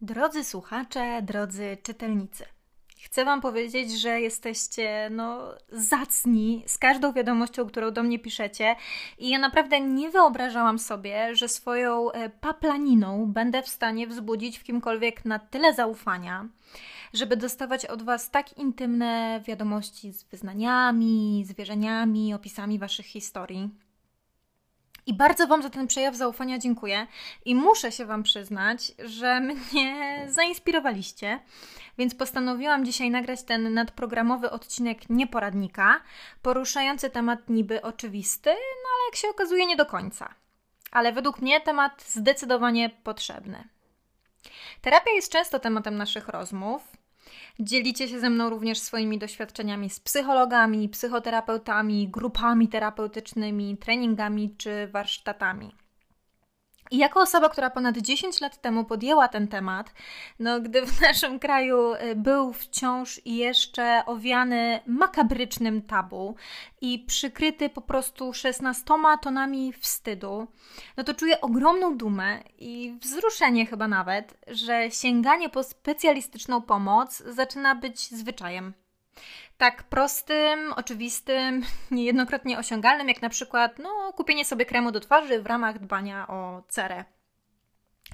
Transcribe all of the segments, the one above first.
Drodzy słuchacze, drodzy czytelnicy. Chcę Wam powiedzieć, że jesteście no, zacni z każdą wiadomością, którą do mnie piszecie, i ja naprawdę nie wyobrażałam sobie, że swoją e, paplaniną będę w stanie wzbudzić w kimkolwiek na tyle zaufania, żeby dostawać od Was tak intymne wiadomości z wyznaniami, zwierzeniami, opisami Waszych historii. I bardzo Wam za ten przejaw zaufania dziękuję. I muszę się Wam przyznać, że mnie zainspirowaliście, więc postanowiłam dzisiaj nagrać ten nadprogramowy odcinek nieporadnika, poruszający temat niby oczywisty, no ale jak się okazuje nie do końca. Ale według mnie temat zdecydowanie potrzebny. Terapia jest często tematem naszych rozmów, Dzielicie się ze mną również swoimi doświadczeniami z psychologami, psychoterapeutami, grupami terapeutycznymi, treningami czy warsztatami. I jako osoba, która ponad 10 lat temu podjęła ten temat, no gdy w naszym kraju y, był wciąż jeszcze owiany makabrycznym tabu i przykryty po prostu 16 tonami wstydu, no to czuję ogromną dumę i wzruszenie chyba nawet, że sięganie po specjalistyczną pomoc zaczyna być zwyczajem tak prostym, oczywistym, niejednokrotnie osiągalnym, jak na przykład no, kupienie sobie kremu do twarzy w ramach dbania o cerę.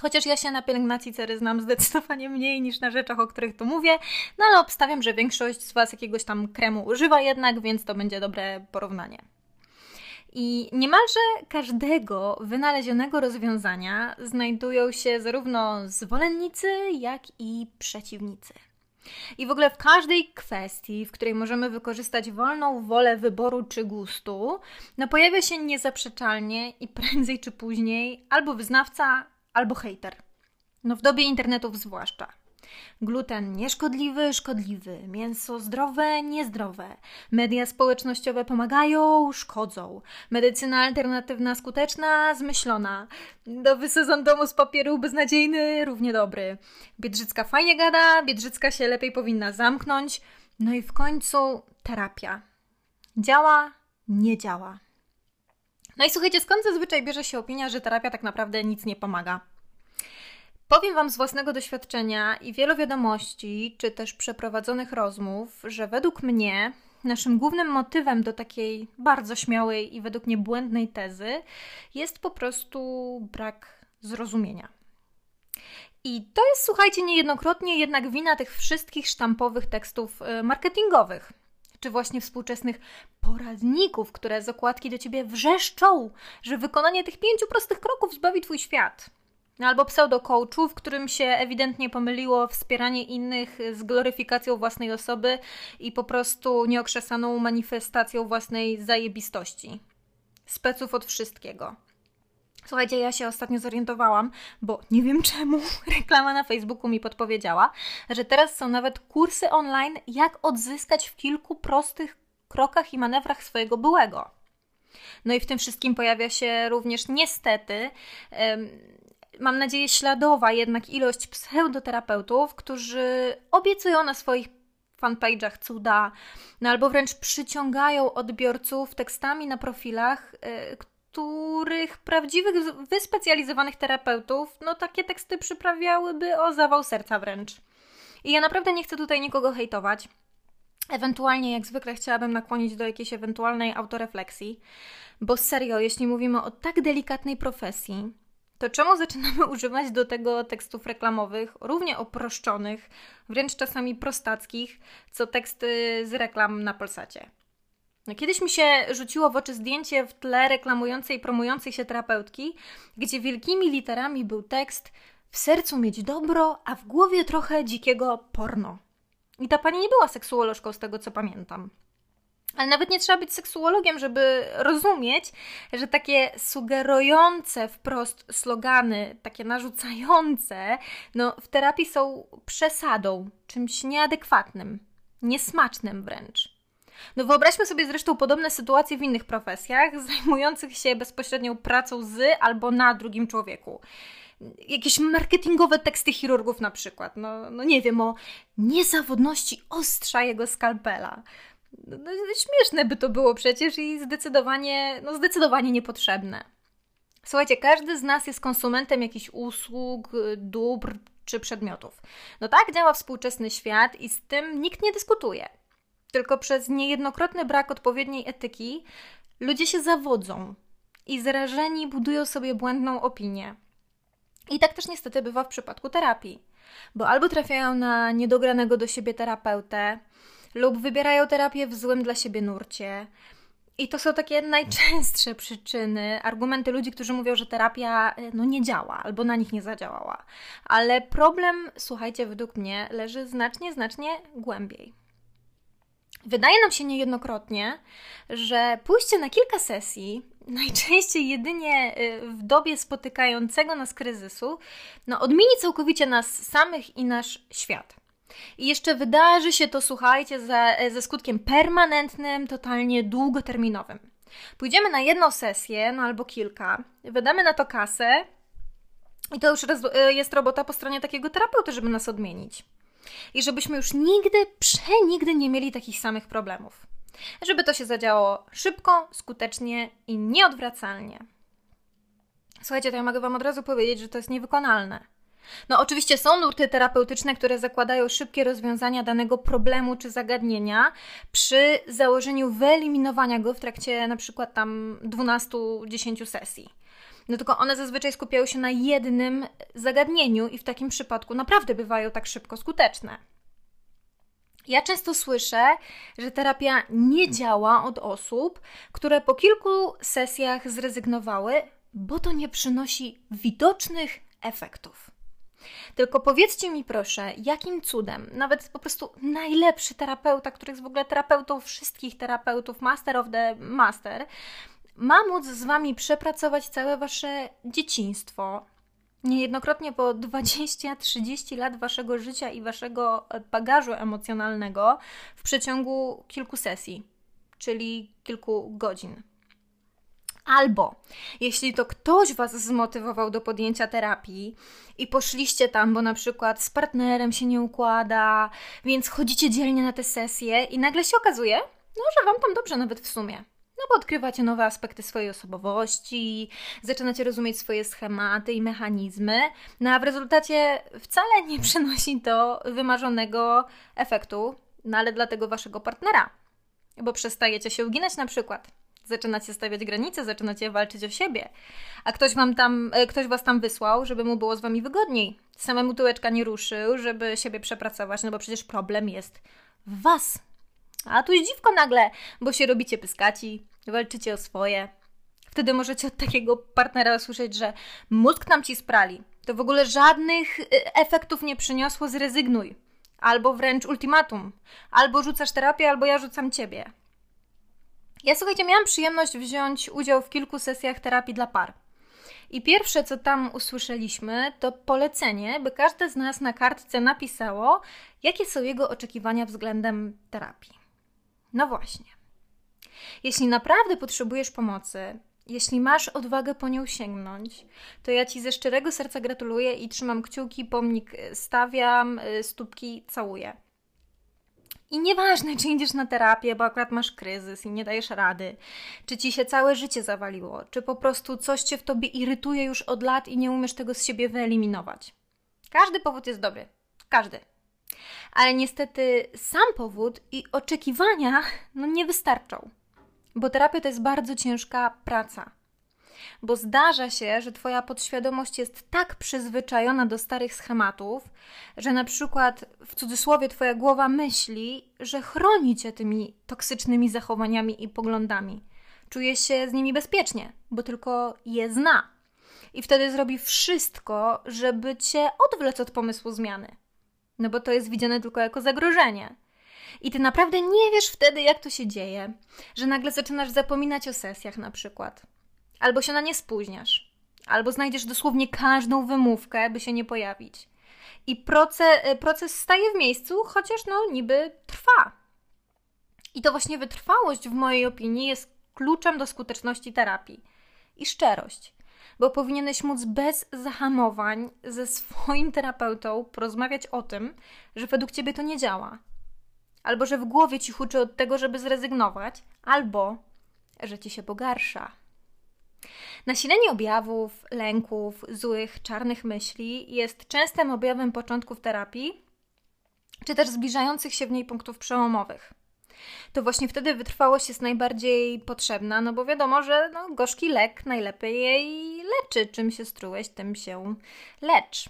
Chociaż ja się na pielęgnacji cery znam zdecydowanie mniej niż na rzeczach, o których tu mówię, no ale obstawiam, że większość z Was jakiegoś tam kremu używa jednak, więc to będzie dobre porównanie. I niemalże każdego wynalezionego rozwiązania znajdują się zarówno zwolennicy, jak i przeciwnicy. I w ogóle w każdej kwestii, w której możemy wykorzystać wolną wolę wyboru czy gustu, no pojawia się niezaprzeczalnie i prędzej czy później albo wyznawca, albo hater. No w dobie internetów zwłaszcza. Gluten nieszkodliwy, szkodliwy, mięso zdrowe, niezdrowe. Media społecznościowe pomagają, szkodzą. Medycyna alternatywna skuteczna, zmyślona. Nowy sezon domu z papieru beznadziejny, równie dobry. Biedrzycka fajnie gada, Biedrzycka się lepiej powinna zamknąć. No i w końcu terapia. Działa, nie działa. No i słuchajcie, skąd zazwyczaj bierze się opinia, że terapia tak naprawdę nic nie pomaga? Powiem Wam z własnego doświadczenia i wielu wiadomości, czy też przeprowadzonych rozmów, że według mnie naszym głównym motywem do takiej bardzo śmiałej i według mnie błędnej tezy jest po prostu brak zrozumienia. I to jest, słuchajcie, niejednokrotnie jednak wina tych wszystkich sztampowych tekstów y, marketingowych, czy właśnie współczesnych poradników, które z okładki do ciebie wrzeszczą, że wykonanie tych pięciu prostych kroków zbawi twój świat. Albo pseudo-coachu, w którym się ewidentnie pomyliło wspieranie innych z gloryfikacją własnej osoby i po prostu nieokrzesaną manifestacją własnej zajebistości. Speców od wszystkiego. Słuchajcie, ja się ostatnio zorientowałam, bo nie wiem czemu reklama na Facebooku mi podpowiedziała, że teraz są nawet kursy online, jak odzyskać w kilku prostych krokach i manewrach swojego byłego. No i w tym wszystkim pojawia się również niestety mam nadzieję, śladowa jednak ilość pseudoterapeutów, którzy obiecują na swoich fanpage'ach cuda, no albo wręcz przyciągają odbiorców tekstami na profilach, yy, których prawdziwych, wyspecjalizowanych terapeutów, no takie teksty przyprawiałyby o zawał serca wręcz. I ja naprawdę nie chcę tutaj nikogo hejtować. Ewentualnie, jak zwykle, chciałabym nakłonić do jakiejś ewentualnej autorefleksji, bo serio, jeśli mówimy o tak delikatnej profesji, to czemu zaczynamy używać do tego tekstów reklamowych, równie oproszczonych, wręcz czasami prostackich, co teksty z reklam na Polsacie? No, kiedyś mi się rzuciło w oczy zdjęcie w tle reklamującej, promującej się terapeutki, gdzie wielkimi literami był tekst w sercu mieć dobro, a w głowie trochę dzikiego porno. I ta pani nie była seksuolożką z tego, co pamiętam. Ale nawet nie trzeba być seksuologiem, żeby rozumieć, że takie sugerujące wprost slogany, takie narzucające, no w terapii są przesadą, czymś nieadekwatnym, niesmacznym wręcz. No wyobraźmy sobie zresztą podobne sytuacje w innych profesjach, zajmujących się bezpośrednią pracą z albo na drugim człowieku. Jakieś marketingowe teksty chirurgów na przykład. No, no nie wiem, o niezawodności ostrza jego skalpela no, no, śmieszne by to było przecież i zdecydowanie, no zdecydowanie niepotrzebne. Słuchajcie, każdy z nas jest konsumentem jakichś usług, dóbr, czy przedmiotów. No tak działa współczesny świat i z tym nikt nie dyskutuje. Tylko przez niejednokrotny brak odpowiedniej etyki ludzie się zawodzą i zrażeni budują sobie błędną opinię. I tak też niestety bywa w przypadku terapii, bo albo trafiają na niedogranego do siebie terapeutę, lub wybierają terapię w złym dla siebie nurcie. I to są takie najczęstsze przyczyny, argumenty ludzi, którzy mówią, że terapia no, nie działa albo na nich nie zadziałała. Ale problem, słuchajcie, według mnie leży znacznie, znacznie głębiej. Wydaje nam się niejednokrotnie, że pójście na kilka sesji, najczęściej jedynie y, w dobie spotykającego nas kryzysu, no, odmieni całkowicie nas samych i nasz świat. I jeszcze wydarzy się to, słuchajcie, ze, ze skutkiem permanentnym, totalnie długoterminowym. Pójdziemy na jedną sesję, no albo kilka, wydamy na to kasę i to już jest robota po stronie takiego terapeuty, żeby nas odmienić. I żebyśmy już nigdy, przenigdy nie mieli takich samych problemów. Żeby to się zadziało szybko, skutecznie i nieodwracalnie. Słuchajcie, to ja mogę Wam od razu powiedzieć, że to jest niewykonalne. No, oczywiście są nurty terapeutyczne, które zakładają szybkie rozwiązania danego problemu czy zagadnienia przy założeniu wyeliminowania go w trakcie na przykład tam 12-10 sesji. No tylko one zazwyczaj skupiają się na jednym zagadnieniu i w takim przypadku naprawdę bywają tak szybko skuteczne. Ja często słyszę, że terapia nie działa od osób, które po kilku sesjach zrezygnowały, bo to nie przynosi widocznych efektów. Tylko powiedzcie mi proszę, jakim cudem, nawet po prostu najlepszy terapeuta, który jest w ogóle terapeutą wszystkich terapeutów, master of the master, ma móc z wami przepracować całe wasze dzieciństwo, niejednokrotnie po 20-30 lat waszego życia i waszego bagażu emocjonalnego w przeciągu kilku sesji, czyli kilku godzin. Albo jeśli to ktoś Was zmotywował do podjęcia terapii i poszliście tam, bo na przykład z partnerem się nie układa, więc chodzicie dzielnie na te sesje i nagle się okazuje, no, że Wam tam dobrze nawet w sumie. No bo odkrywacie nowe aspekty swojej osobowości, zaczynacie rozumieć swoje schematy i mechanizmy, no a w rezultacie wcale nie przynosi to wymarzonego efektu, no ale dla tego waszego partnera, bo przestajecie się uginać na przykład zaczynacie stawiać granice, zaczynacie walczyć o siebie, a ktoś wam tam, e, ktoś was tam wysłał, żeby mu było z wami wygodniej. Samemu tyłeczka nie ruszył, żeby siebie przepracować, no bo przecież problem jest w was. A tu dziwko nagle, bo się robicie pyskaci, walczycie o swoje. Wtedy możecie od takiego partnera usłyszeć, że mózg nam ci sprali. To w ogóle żadnych e, efektów nie przyniosło, zrezygnuj. Albo wręcz ultimatum. Albo rzucasz terapię, albo ja rzucam ciebie. Ja słuchajcie, miałam przyjemność wziąć udział w kilku sesjach terapii dla par. I pierwsze, co tam usłyszeliśmy, to polecenie, by każde z nas na kartce napisało, jakie są jego oczekiwania względem terapii. No właśnie. Jeśli naprawdę potrzebujesz pomocy, jeśli masz odwagę po nią sięgnąć, to ja Ci ze szczerego serca gratuluję i trzymam kciuki, pomnik stawiam, y, stópki całuję. I nieważne, czy idziesz na terapię, bo akurat masz kryzys i nie dajesz rady, czy ci się całe życie zawaliło, czy po prostu coś cię w tobie irytuje już od lat i nie umiesz tego z siebie wyeliminować. Każdy powód jest dobry. Każdy. Ale niestety sam powód i oczekiwania no nie wystarczą. Bo terapia to jest bardzo ciężka praca bo zdarza się, że Twoja podświadomość jest tak przyzwyczajona do starych schematów, że na przykład w cudzysłowie Twoja głowa myśli, że chroni Cię tymi toksycznymi zachowaniami i poglądami. Czuje się z nimi bezpiecznie, bo tylko je zna. I wtedy zrobi wszystko, żeby Cię odwlec od pomysłu zmiany. No bo to jest widziane tylko jako zagrożenie. I ty naprawdę nie wiesz wtedy, jak to się dzieje, że nagle zaczynasz zapominać o sesjach na przykład albo się na nie spóźniasz, albo znajdziesz dosłownie każdą wymówkę, by się nie pojawić. I proces, proces staje w miejscu, chociaż no niby trwa. I to właśnie wytrwałość, w mojej opinii, jest kluczem do skuteczności terapii. I szczerość, bo powinieneś móc bez zahamowań ze swoim terapeutą porozmawiać o tym, że według ciebie to nie działa. Albo że w głowie ci huczy od tego, żeby zrezygnować, albo że ci się pogarsza. Nasilenie objawów, lęków, złych, czarnych myśli jest częstym objawem początków terapii, czy też zbliżających się w niej punktów przełomowych. To właśnie wtedy wytrwałość jest najbardziej potrzebna, no bo wiadomo, że no, gorzki lek najlepiej jej leczy. Czym się strułeś, tym się lecz.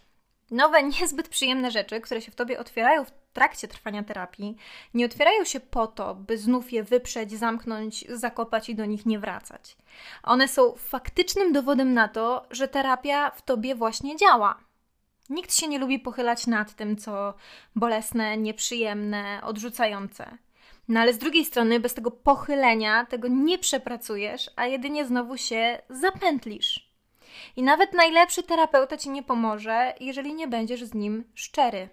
Nowe, niezbyt przyjemne rzeczy, które się w tobie otwierają w trakcie trwania terapii, nie otwierają się po to, by znów je wyprzeć, zamknąć, zakopać i do nich nie wracać. One są faktycznym dowodem na to, że terapia w tobie właśnie działa. Nikt się nie lubi pochylać nad tym, co bolesne, nieprzyjemne, odrzucające. No ale z drugiej strony, bez tego pochylenia tego nie przepracujesz, a jedynie znowu się zapętlisz. I nawet najlepszy terapeuta ci nie pomoże, jeżeli nie będziesz z nim szczery.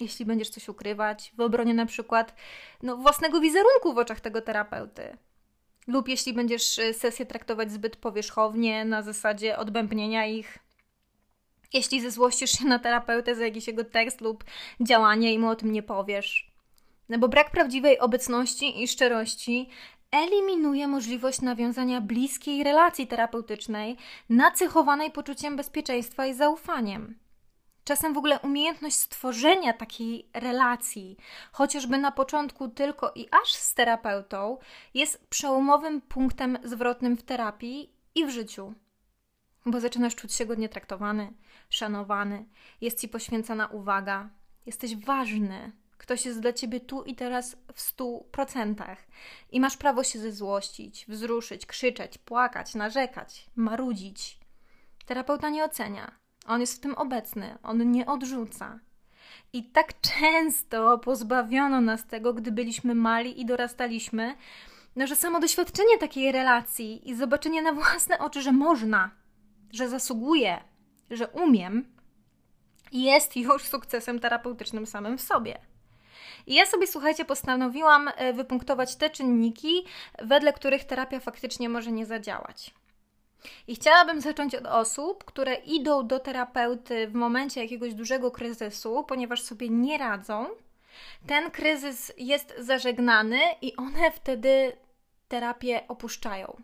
Jeśli będziesz coś ukrywać w obronie na przykład no, własnego wizerunku w oczach tego terapeuty. Lub jeśli będziesz y, sesję traktować zbyt powierzchownie, na zasadzie odbębnienia ich. Jeśli zezłościsz się na terapeutę za jakiś jego tekst lub działanie i mu o tym nie powiesz. No bo brak prawdziwej obecności i szczerości eliminuje możliwość nawiązania bliskiej relacji terapeutycznej, nacechowanej poczuciem bezpieczeństwa i zaufaniem. Czasem w ogóle umiejętność stworzenia takiej relacji, chociażby na początku tylko i aż z terapeutą, jest przełomowym punktem zwrotnym w terapii i w życiu. Bo zaczynasz czuć się godnie traktowany, szanowany, jest ci poświęcana uwaga, jesteś ważny, Ktoś jest dla ciebie tu i teraz w stu procentach. I masz prawo się zezłościć, wzruszyć, krzyczeć, płakać, narzekać, marudzić. Terapeuta nie ocenia. On jest w tym obecny, on nie odrzuca. I tak często pozbawiono nas tego, gdy byliśmy mali i dorastaliśmy, no, że samo doświadczenie takiej relacji i zobaczenie na własne oczy, że można, że zasługuję, że umiem, jest już sukcesem terapeutycznym samym w sobie. I ja sobie, słuchajcie, postanowiłam e, wypunktować te czynniki, wedle których terapia faktycznie może nie zadziałać. I chciałabym zacząć od osób, które idą do terapeuty w momencie jakiegoś dużego kryzysu, ponieważ sobie nie radzą. Ten kryzys jest zażegnany i one wtedy terapię opuszczają.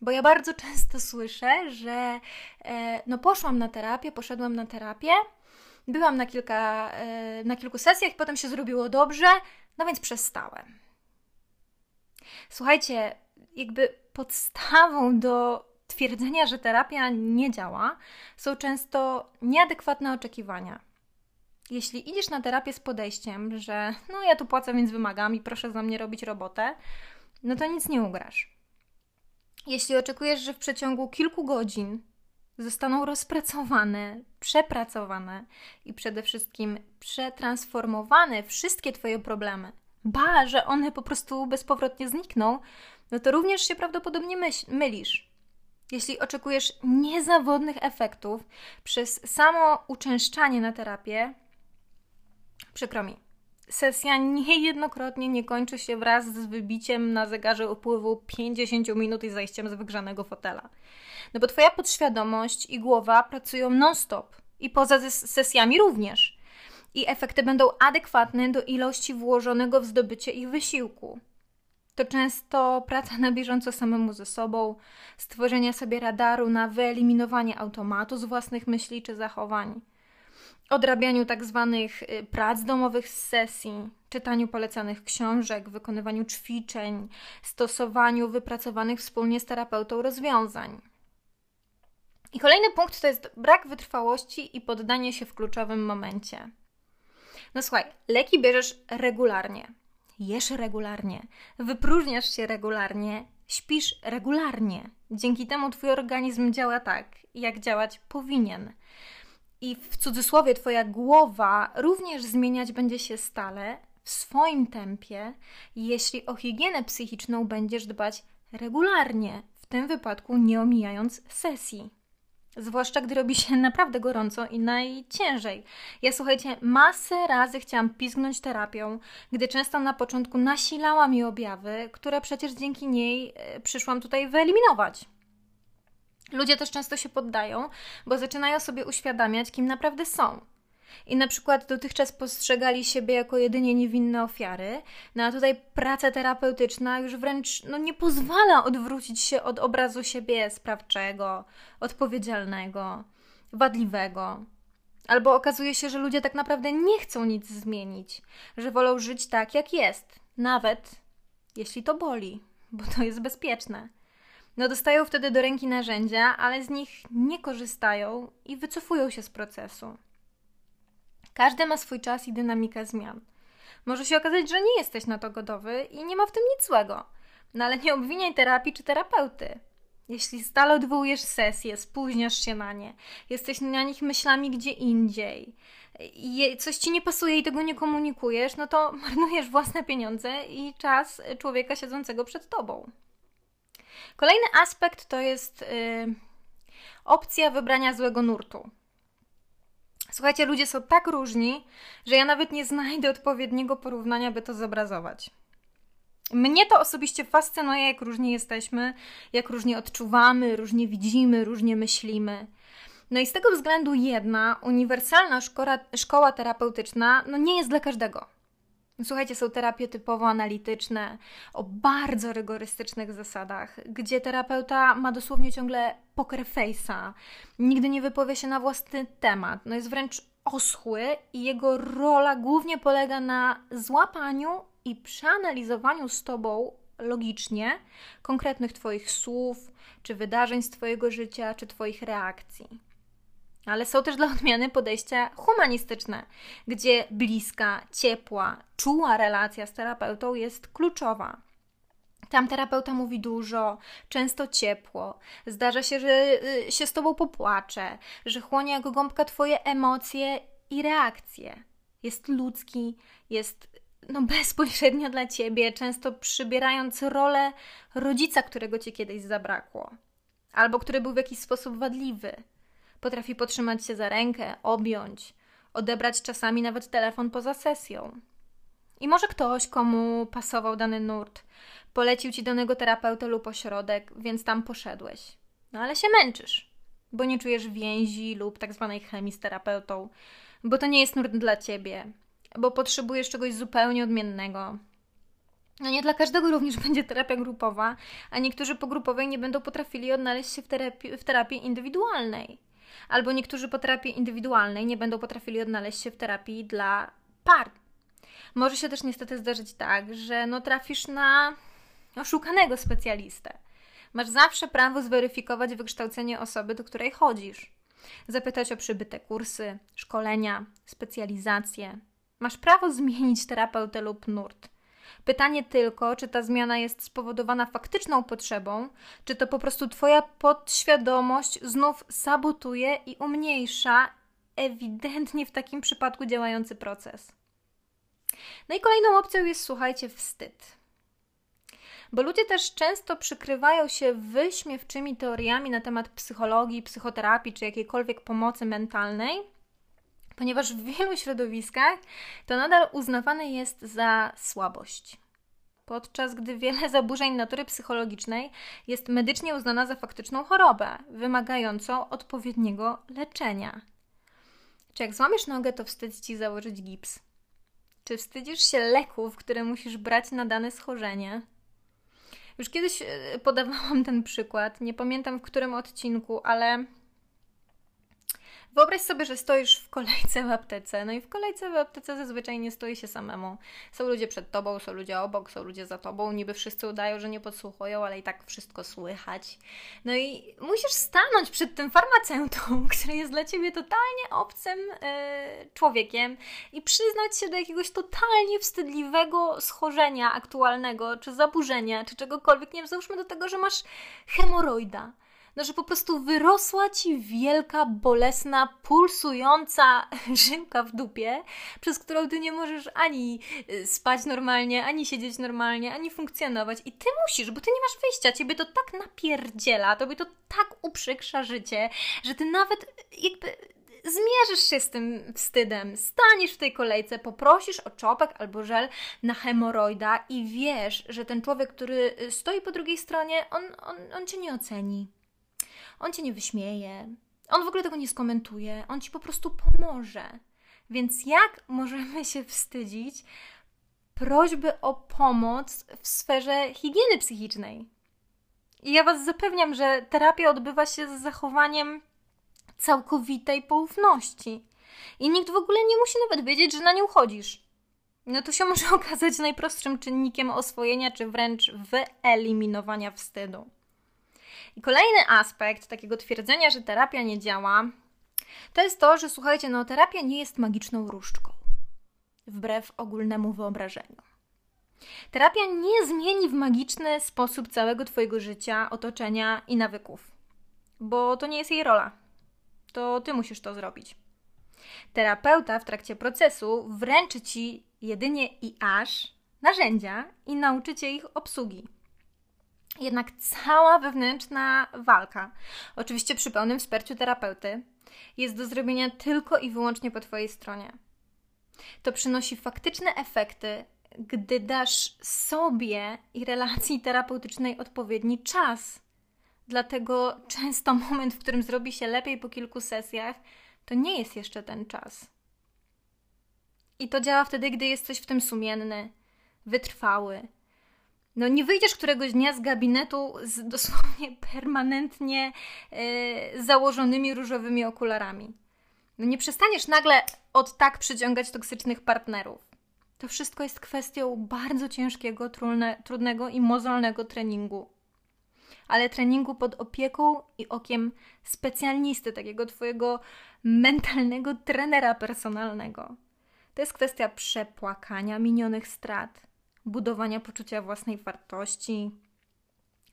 Bo ja bardzo często słyszę, że e, no poszłam na terapię, poszedłem na terapię, Byłam na, kilka, e, na kilku sesjach, potem się zrobiło dobrze, no więc przestałem. Słuchajcie, jakby podstawą do twierdzenia, że terapia nie działa, są często nieadekwatne oczekiwania. Jeśli idziesz na terapię z podejściem, że no ja tu płacę, więc wymagam i proszę za mnie robić robotę, no to nic nie ugrasz. Jeśli oczekujesz, że w przeciągu kilku godzin zostaną rozpracowane, przepracowane i przede wszystkim przetransformowane wszystkie Twoje problemy, ba, że one po prostu bezpowrotnie znikną, no to również się prawdopodobnie mylisz. Jeśli oczekujesz niezawodnych efektów przez samo uczęszczanie na terapię, przykro mi, sesja niejednokrotnie nie kończy się wraz z wybiciem na zegarze upływu 50 minut i zajściem z wygrzanego fotela. No bo Twoja podświadomość i głowa pracują non-stop i poza sesjami również. I efekty będą adekwatne do ilości włożonego w zdobycie ich wysiłku. To często praca na bieżąco samemu ze sobą, stworzenie sobie radaru na wyeliminowanie automatu z własnych myśli czy zachowań, odrabianiu tak zwanych y, prac domowych z sesji, czytaniu polecanych książek, wykonywaniu ćwiczeń, stosowaniu wypracowanych wspólnie z terapeutą rozwiązań. I kolejny punkt to jest brak wytrwałości i poddanie się w kluczowym momencie. No słuchaj, leki bierzesz regularnie, jesz regularnie, wypróżniasz się regularnie, śpisz regularnie. Dzięki temu twój organizm działa tak, jak działać powinien. I w cudzysłowie twoja głowa również zmieniać będzie się stale w swoim tempie, jeśli o higienę psychiczną będziesz dbać regularnie, w tym wypadku nie omijając sesji. Zwłaszcza gdy robi się naprawdę gorąco i najciężej. Ja słuchajcie, masę razy chciałam pizgnąć terapią, gdy często na początku nasilała mi objawy, które przecież dzięki niej e, przyszłam tutaj wyeliminować. Ludzie też często się poddają, bo zaczynają sobie uświadamiać, kim naprawdę są. I na przykład dotychczas postrzegali siebie jako jedynie niewinne ofiary, no a tutaj praca terapeutyczna już wręcz no, nie pozwala odwrócić się od obrazu siebie sprawczego, odpowiedzialnego, wadliwego. Albo okazuje się, że ludzie tak naprawdę nie chcą nic zmienić, że wolą żyć tak, jak jest, nawet jeśli to boli, bo to jest bezpieczne. No dostają wtedy do ręki narzędzia, ale z nich nie korzystają i wycofują się z procesu. Każdy ma swój czas i dynamikę zmian. Może się okazać, że nie jesteś na to gotowy i nie ma w tym nic złego. No ale nie obwiniaj terapii czy terapeuty. Jeśli stale odwołujesz sesje, spóźniasz się na nie, jesteś na nich myślami gdzie indziej, i coś ci nie pasuje i tego nie komunikujesz, no to marnujesz własne pieniądze i czas człowieka siedzącego przed tobą. Kolejny aspekt to jest yy, opcja wybrania złego nurtu. Słuchajcie, ludzie są tak różni, że ja nawet nie znajdę odpowiedniego porównania, by to zobrazować. Mnie to osobiście fascynuje, jak różni jesteśmy, jak różnie odczuwamy, różnie widzimy, różnie myślimy. No i z tego względu jedna uniwersalna szkoła, szkoła terapeutyczna no nie jest dla każdego. Słuchajcie, są terapie typowo analityczne, o bardzo rygorystycznych zasadach, gdzie terapeuta ma dosłownie ciągle poker face'a, nigdy nie wypowie się na własny temat, no jest wręcz oschły i jego rola głównie polega na złapaniu i przeanalizowaniu z tobą logicznie konkretnych Twoich słów, czy wydarzeń z Twojego życia, czy Twoich reakcji. Ale są też dla odmiany podejścia humanistyczne, gdzie bliska, ciepła, czuła relacja z terapeutą jest kluczowa. Tam terapeuta mówi dużo, często ciepło. Zdarza się, że y, się z tobą popłacze, że chłonie jak gąbka twoje emocje i reakcje. Jest ludzki, jest no, bezpośrednio dla ciebie, często przybierając rolę rodzica, którego ci kiedyś zabrakło, albo który był w jakiś sposób wadliwy. Potrafi potrzymać się za rękę, objąć, odebrać czasami nawet telefon poza sesją. I może ktoś, komu pasował dany nurt, polecił ci danego terapeutę lub ośrodek, więc tam poszedłeś. No ale się męczysz, bo nie czujesz więzi lub tak zwanej chemii z terapeutą, bo to nie jest nurt dla ciebie, bo potrzebujesz czegoś zupełnie odmiennego. No nie dla każdego również będzie terapia grupowa, a niektórzy po grupowej nie będą potrafili odnaleźć się w terapii, w terapii indywidualnej. Albo niektórzy po terapii indywidualnej nie będą potrafili odnaleźć się w terapii dla par. Może się też niestety zdarzyć tak, że no trafisz na oszukanego specjalistę. Masz zawsze prawo zweryfikować wykształcenie osoby, do której chodzisz. Zapytać o przybyte kursy, szkolenia, specjalizacje, Masz prawo zmienić terapeutę lub nurt. Pytanie tylko, czy ta zmiana jest spowodowana faktyczną potrzebą, czy to po prostu Twoja podświadomość znów sabotuje i umniejsza ewidentnie w takim przypadku działający proces. No i kolejną opcją jest, słuchajcie, wstyd. Bo ludzie też często przykrywają się wyśmiewczymi teoriami na temat psychologii, psychoterapii czy jakiejkolwiek pomocy mentalnej, ponieważ w wielu środowiskach to nadal uznawane jest za słabość. Podczas gdy wiele zaburzeń natury psychologicznej jest medycznie uznana za faktyczną chorobę, wymagającą odpowiedniego leczenia. Czy jak złamiesz nogę, to wstyd ci założyć gips? Czy wstydzisz się leków, które musisz brać na dane schorzenie? Już kiedyś e, podawałam ten przykład, nie pamiętam w którym odcinku, ale Wyobraź sobie, że stoisz w kolejce w aptece. No i w kolejce w aptece zazwyczaj nie stoi się samemu. Są ludzie przed tobą, są ludzie obok, są ludzie za tobą. Niby wszyscy udają, że nie podsłuchują, ale i tak wszystko słychać. No i musisz stanąć przed tym farmaceutą, który jest dla ciebie totalnie obcym yy, człowiekiem i przyznać się do jakiegoś totalnie wstydliwego schorzenia aktualnego, czy zaburzenia, czy czegokolwiek. Nie wiem, załóżmy do tego, że masz hemoroida no, że po prostu wyrosła ci wielka, bolesna, pulsująca żyłka w dupie, przez którą ty nie możesz ani y, spać normalnie, ani siedzieć normalnie, ani funkcjonować. I ty musisz, bo ty nie masz wyjścia, ciebie to tak napierdziela, tobie to tak uprzykrza życie, że ty nawet jakby zmierzysz się z tym wstydem, staniesz w tej kolejce, poprosisz o czopek albo żel na hemoroida i wiesz, że ten człowiek, który y, stoi po drugiej stronie, on, on, on cię nie oceni. On cię nie wyśmieje, on w ogóle tego nie skomentuje, on ci po prostu pomoże. Więc jak możemy się wstydzić prośby o pomoc w sferze higieny psychicznej? I ja Was zapewniam, że terapia odbywa się z zachowaniem całkowitej poufności. I nikt w ogóle nie musi nawet wiedzieć, że na nią chodzisz. No to się może okazać najprostszym czynnikiem oswojenia, czy wręcz wyeliminowania wstydu. I kolejny aspekt takiego twierdzenia, że terapia nie działa, to jest to, że słuchajcie, no terapia nie jest magiczną różdżką, wbrew ogólnemu wyobrażeniu. Terapia nie zmieni w magiczny sposób całego Twojego życia, otoczenia i nawyków, bo to nie jest jej rola. To Ty musisz to zrobić. Terapeuta w trakcie procesu wręczy Ci jedynie i aż narzędzia i nauczy Cię ich obsługi. Jednak cała wewnętrzna walka, oczywiście przy pełnym wsparciu terapeuty, jest do zrobienia tylko i wyłącznie po Twojej stronie. To przynosi faktyczne efekty, gdy dasz sobie i relacji terapeutycznej odpowiedni czas. Dlatego często moment, w którym zrobi się lepiej po kilku sesjach, to nie jest jeszcze ten czas. I to działa wtedy, gdy jesteś w tym sumienny, wytrwały. No nie wyjdziesz któregoś dnia z gabinetu z dosłownie permanentnie yy, założonymi różowymi okularami. No nie przestaniesz nagle od tak przyciągać toksycznych partnerów. To wszystko jest kwestią bardzo ciężkiego, trudne, trudnego i mozolnego treningu. Ale treningu pod opieką i okiem specjalisty, takiego twojego mentalnego trenera personalnego. To jest kwestia przepłakania minionych strat, budowania poczucia własnej wartości,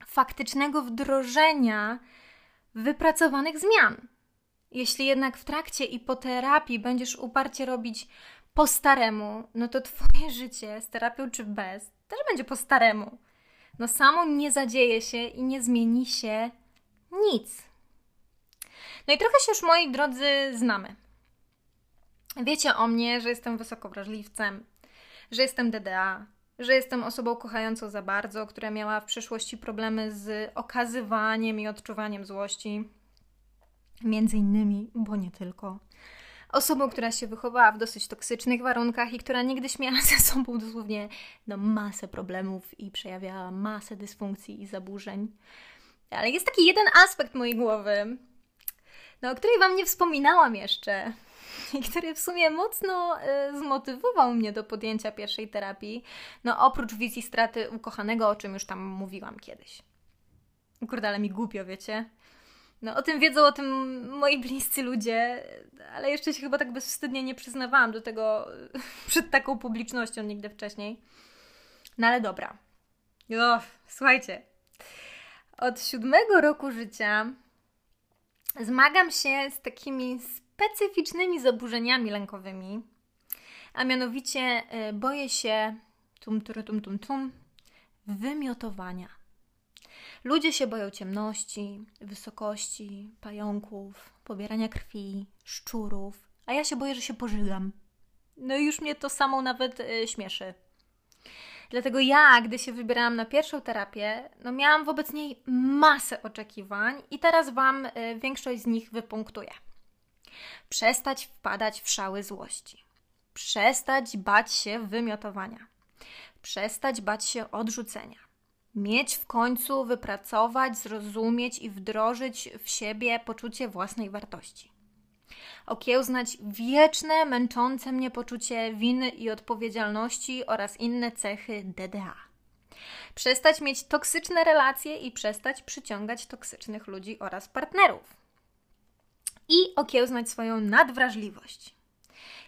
faktycznego wdrożenia wypracowanych zmian. Jeśli jednak w trakcie i po terapii będziesz uparcie robić po staremu, no to Twoje życie z terapią czy bez też będzie po staremu. No samo nie zadzieje się i nie zmieni się nic. No i trochę się już, moi drodzy, znamy. Wiecie o mnie, że jestem wysokowrażliwcem, że jestem DDA, że jestem osobą kochającą za bardzo, która miała w przeszłości problemy z okazywaniem i odczuwaniem złości. Między innymi, bo nie tylko. Osobą, która się wychowała w dosyć toksycznych warunkach i która niegdyś miała ze sobą dosłownie no, masę problemów i przejawiała masę dysfunkcji i zaburzeń. Ale jest taki jeden aspekt mojej głowy, no, o której Wam nie wspominałam jeszcze, który w sumie mocno y, zmotywował mnie do podjęcia pierwszej terapii, no oprócz wizji straty ukochanego, o czym już tam mówiłam kiedyś. Kurde, ale mi głupio, wiecie? No o tym wiedzą, o tym moi bliscy ludzie, ale jeszcze się chyba tak bezwstydnie nie przyznawałam do tego przed taką publicznością nigdy wcześniej. No ale dobra. O, słuchajcie. Od siódmego roku życia zmagam się z takimi specyficznymi zaburzeniami lękowymi, a mianowicie e, boję się tum, tum, tum, tum, tum, wymiotowania. Ludzie się boją ciemności, wysokości, pająków, pobierania krwi, szczurów, a ja się boję, że się pożygam. No i już mnie to samo nawet y, śmieszy. Dlatego ja, gdy się wybierałam na pierwszą terapię, no miałam wobec niej masę oczekiwań i teraz Wam y, większość z nich wypunktuję. Przestać wpadać w szały złości. Przestać bać się wymiotowania. Przestać bać się odrzucenia. Mieć w końcu wypracować, zrozumieć i wdrożyć w siebie poczucie własnej wartości. Okiełznać wieczne, męczące mnie poczucie winy i odpowiedzialności oraz inne cechy DDA. Przestać mieć toksyczne relacje i przestać przyciągać toksycznych ludzi oraz partnerów i okiełznać swoją nadwrażliwość.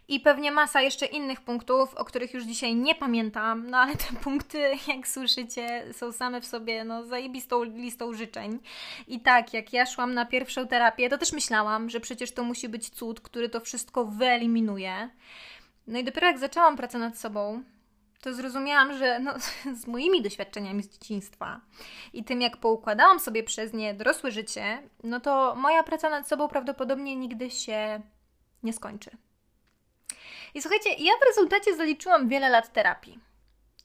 I pewnie masa jeszcze innych punktów, o których już dzisiaj nie pamiętam, no ale te punkty, jak słyszycie, są same w sobie no, zajebistą listą życzeń. I tak, jak ja szłam na pierwszą terapię, to też myślałam, że przecież to musi być cud, który to wszystko wyeliminuje. No i dopiero jak zaczęłam pracę nad sobą, to zrozumiałam, że no, z moimi doświadczeniami z dzieciństwa i tym, jak poukładałam sobie przez nie dorosłe życie, no to moja praca nad sobą prawdopodobnie nigdy się nie skończy. I słuchajcie, ja w rezultacie zaliczyłam wiele lat terapii.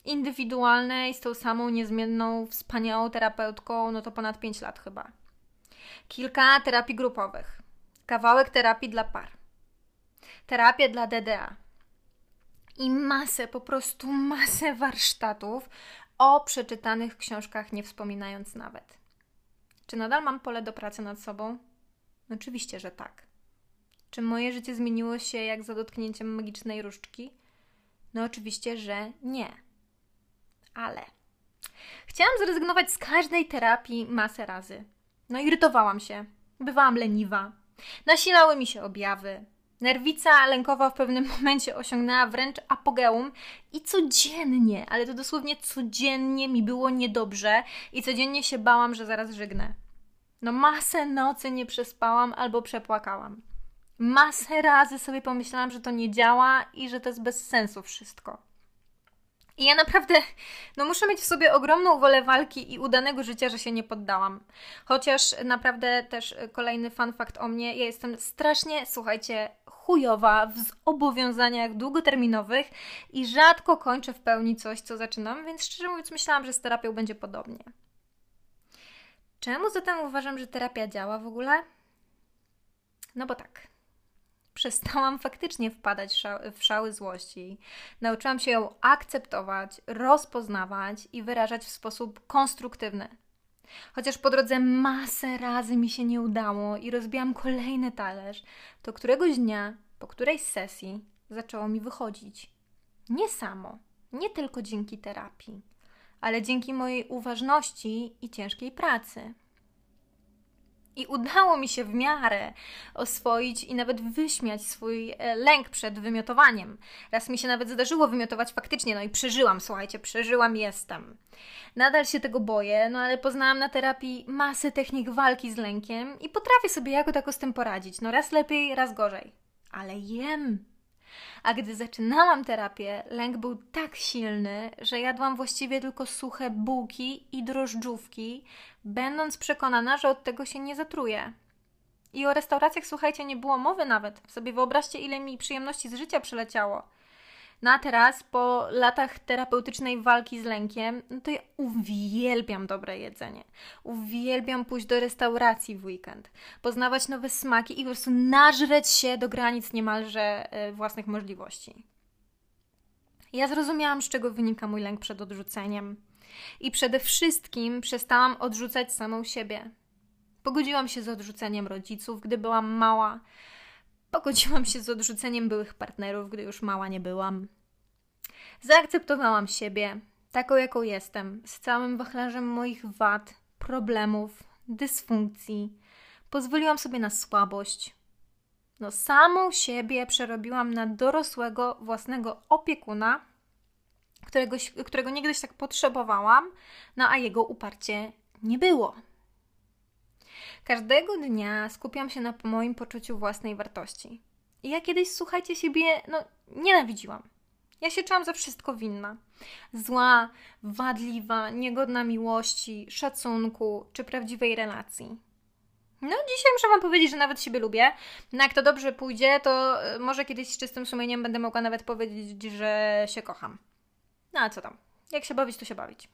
Indywidualnej, z tą samą niezmienną, wspaniałą terapeutką, no to ponad 5 lat chyba. Kilka terapii grupowych, kawałek terapii dla par. terapię dla DDA i masę, po prostu masę warsztatów o przeczytanych książkach, nie wspominając nawet. Czy nadal mam pole do pracy nad sobą? Oczywiście, że tak. Czy moje życie zmieniło się jak za dotknięciem magicznej różdżki? No oczywiście, że nie. Ale chciałam zrezygnować z każdej terapii masę razy. No irytowałam się, bywałam leniwa, nasilały mi się objawy. Nerwica lękowa w pewnym momencie osiągnęła wręcz apogeum i codziennie, ale to dosłownie codziennie mi było niedobrze i codziennie się bałam, że zaraz żygnę. No masę nocy nie przespałam albo przepłakałam. Masę razy sobie pomyślałam, że to nie działa i że to jest bez sensu wszystko. I ja naprawdę, no muszę mieć w sobie ogromną wolę walki i udanego życia, że się nie poddałam. Chociaż naprawdę też kolejny fun fact o mnie, ja jestem strasznie, słuchajcie, chujowa w zobowiązaniach długoterminowych i rzadko kończę w pełni coś, co zaczynam, więc szczerze mówiąc myślałam, że z terapią będzie podobnie. Czemu zatem uważam, że terapia działa w ogóle? No bo tak. Przestałam faktycznie wpadać w szały złości. Nauczyłam się ją akceptować, rozpoznawać i wyrażać w sposób konstruktywny. Chociaż po drodze masę razy mi się nie udało i rozbiłam kolejny talerz, to któregoś dnia, po którejś sesji, zaczęło mi wychodzić. Nie samo, nie tylko dzięki terapii ale dzięki mojej uważności i ciężkiej pracy. I udało mi się w miarę oswoić i nawet wyśmiać swój e, lęk przed wymiotowaniem. Raz mi się nawet zdarzyło wymiotować faktycznie, no i przeżyłam, słuchajcie, przeżyłam, jestem. Nadal się tego boję, no ale poznałam na terapii masę technik walki z lękiem i potrafię sobie jako tako z tym poradzić. No raz lepiej, raz gorzej. Ale jem a gdy zaczynałam terapię, lęk był tak silny, że jadłam właściwie tylko suche bułki i drożdżówki, będąc przekonana, że od tego się nie zatruję. I o restauracjach, słuchajcie, nie było mowy nawet. Sobie wyobraźcie, ile mi przyjemności z życia przyleciało. No a teraz, po latach terapeutycznej walki z lękiem, no to ja uwielbiam dobre jedzenie. Uwielbiam pójść do restauracji w weekend, poznawać nowe smaki i po prostu nażreć się do granic niemalże e, własnych możliwości. Ja zrozumiałam, z czego wynika mój lęk przed odrzuceniem. I przede wszystkim przestałam odrzucać samą siebie. Pogodziłam się z odrzuceniem rodziców, gdy byłam mała. Pogodziłam się z odrzuceniem byłych partnerów, gdy już mała nie byłam. Zaakceptowałam siebie, taką jaką jestem, z całym wachlarzem moich wad, problemów, dysfunkcji. Pozwoliłam sobie na słabość. No, samą siebie przerobiłam na dorosłego, własnego opiekuna, którego, którego niegdyś tak potrzebowałam, no a jego uparcie nie było. Każdego dnia skupiam się na moim poczuciu własnej wartości. I ja kiedyś, słuchajcie, siebie, no, nienawidziłam. Ja się czułam za wszystko winna. Zła, wadliwa, niegodna miłości, szacunku czy prawdziwej relacji. No, dzisiaj muszę Wam powiedzieć, że nawet siebie lubię. No, jak to dobrze pójdzie, to e, może kiedyś z czystym sumieniem będę mogła nawet powiedzieć, że się kocham. No, a co tam? Jak się bawić, to się bawić.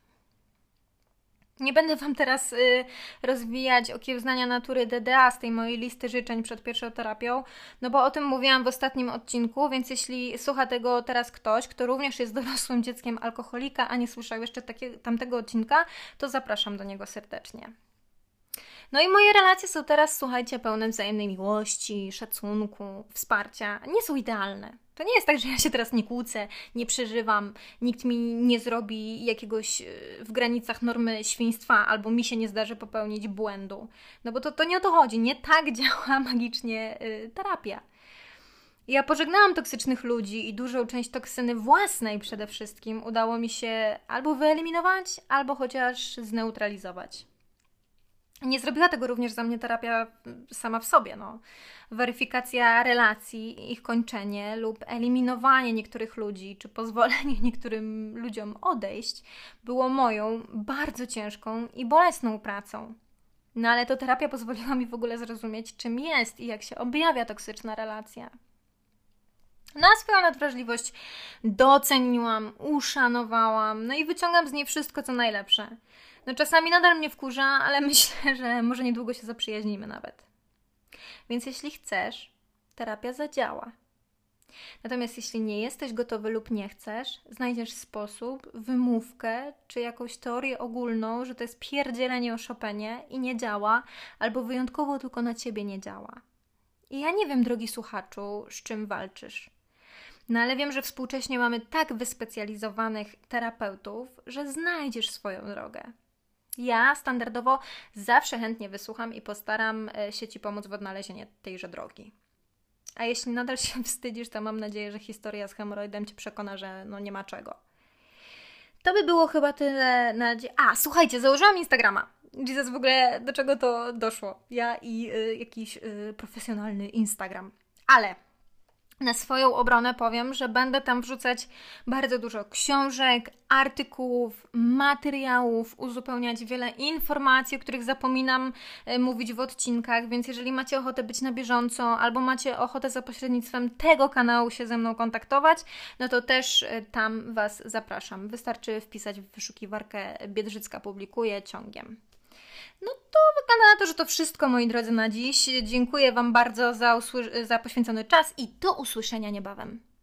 Nie będę Wam teraz y, rozwijać okiełznania natury DDA z tej mojej listy życzeń przed pierwszą terapią, no bo o tym mówiłam w ostatnim odcinku, więc jeśli słucha tego teraz ktoś, kto również jest dorosłym dzieckiem alkoholika, a nie słyszał jeszcze takie, tamtego odcinka, to zapraszam do niego serdecznie. No i moje relacje są teraz, słuchajcie, pełne wzajemnej miłości, szacunku, wsparcia. Nie są idealne. To nie jest tak, że ja się teraz nie kłócę, nie przeżywam, nikt mi nie zrobi jakiegoś e, w granicach normy świństwa, albo mi się nie zdarzy popełnić błędu. No bo to, to nie o to chodzi. Nie tak działa magicznie y, terapia. Ja pożegnałam toksycznych ludzi i dużą część toksyny własnej przede wszystkim udało mi się albo wyeliminować, albo chociaż zneutralizować. Nie zrobiła tego również za mnie terapia sama w sobie. No. Weryfikacja relacji, ich kończenie lub eliminowanie niektórych ludzi, czy pozwolenie niektórym ludziom odejść, było moją bardzo ciężką i bolesną pracą. No ale to terapia pozwoliła mi w ogóle zrozumieć, czym jest i jak się objawia toksyczna relacja. Na swoją nadwrażliwość doceniłam, uszanowałam, no i wyciągam z niej wszystko, co najlepsze. No czasami nadal mnie wkurza, ale myślę, że może niedługo się zaprzyjaźnimy nawet. Więc jeśli chcesz, terapia zadziała. Natomiast jeśli nie jesteś gotowy lub nie chcesz, znajdziesz sposób, wymówkę czy jakąś teorię ogólną, że to jest pierdzielenie o Chopinie i nie działa, albo wyjątkowo tylko na ciebie nie działa. I ja nie wiem, drogi słuchaczu, z czym walczysz. No ale wiem, że współcześnie mamy tak wyspecjalizowanych terapeutów, że znajdziesz swoją drogę. Ja standardowo zawsze chętnie wysłucham i postaram e, się Ci pomóc w odnalezieniu tejże drogi. A jeśli nadal się wstydzisz, to mam nadzieję, że historia z hemoroidem Cię przekona, że no nie ma czego. To by było chyba tyle na dziś. A, słuchajcie, założyłam Instagrama. Jesus, w ogóle do czego to doszło? Ja i y, jakiś y, profesjonalny Instagram. Ale na swoją obronę powiem, że będę tam wrzucać bardzo dużo książek, artykułów, materiałów, uzupełniać wiele informacji, o których zapominam e, mówić w odcinkach, więc jeżeli macie ochotę być na bieżąco albo macie ochotę za pośrednictwem tego kanału się ze mną kontaktować, no to też e, tam Was zapraszam. Wystarczy wpisać w wyszukiwarkę Biedrzycka publikuje ciągiem. No to wygląda na to, że to wszystko, moi drodzy, na dziś. Dziękuję Wam bardzo za, za poświęcony czas i do usłyszenia niebawem.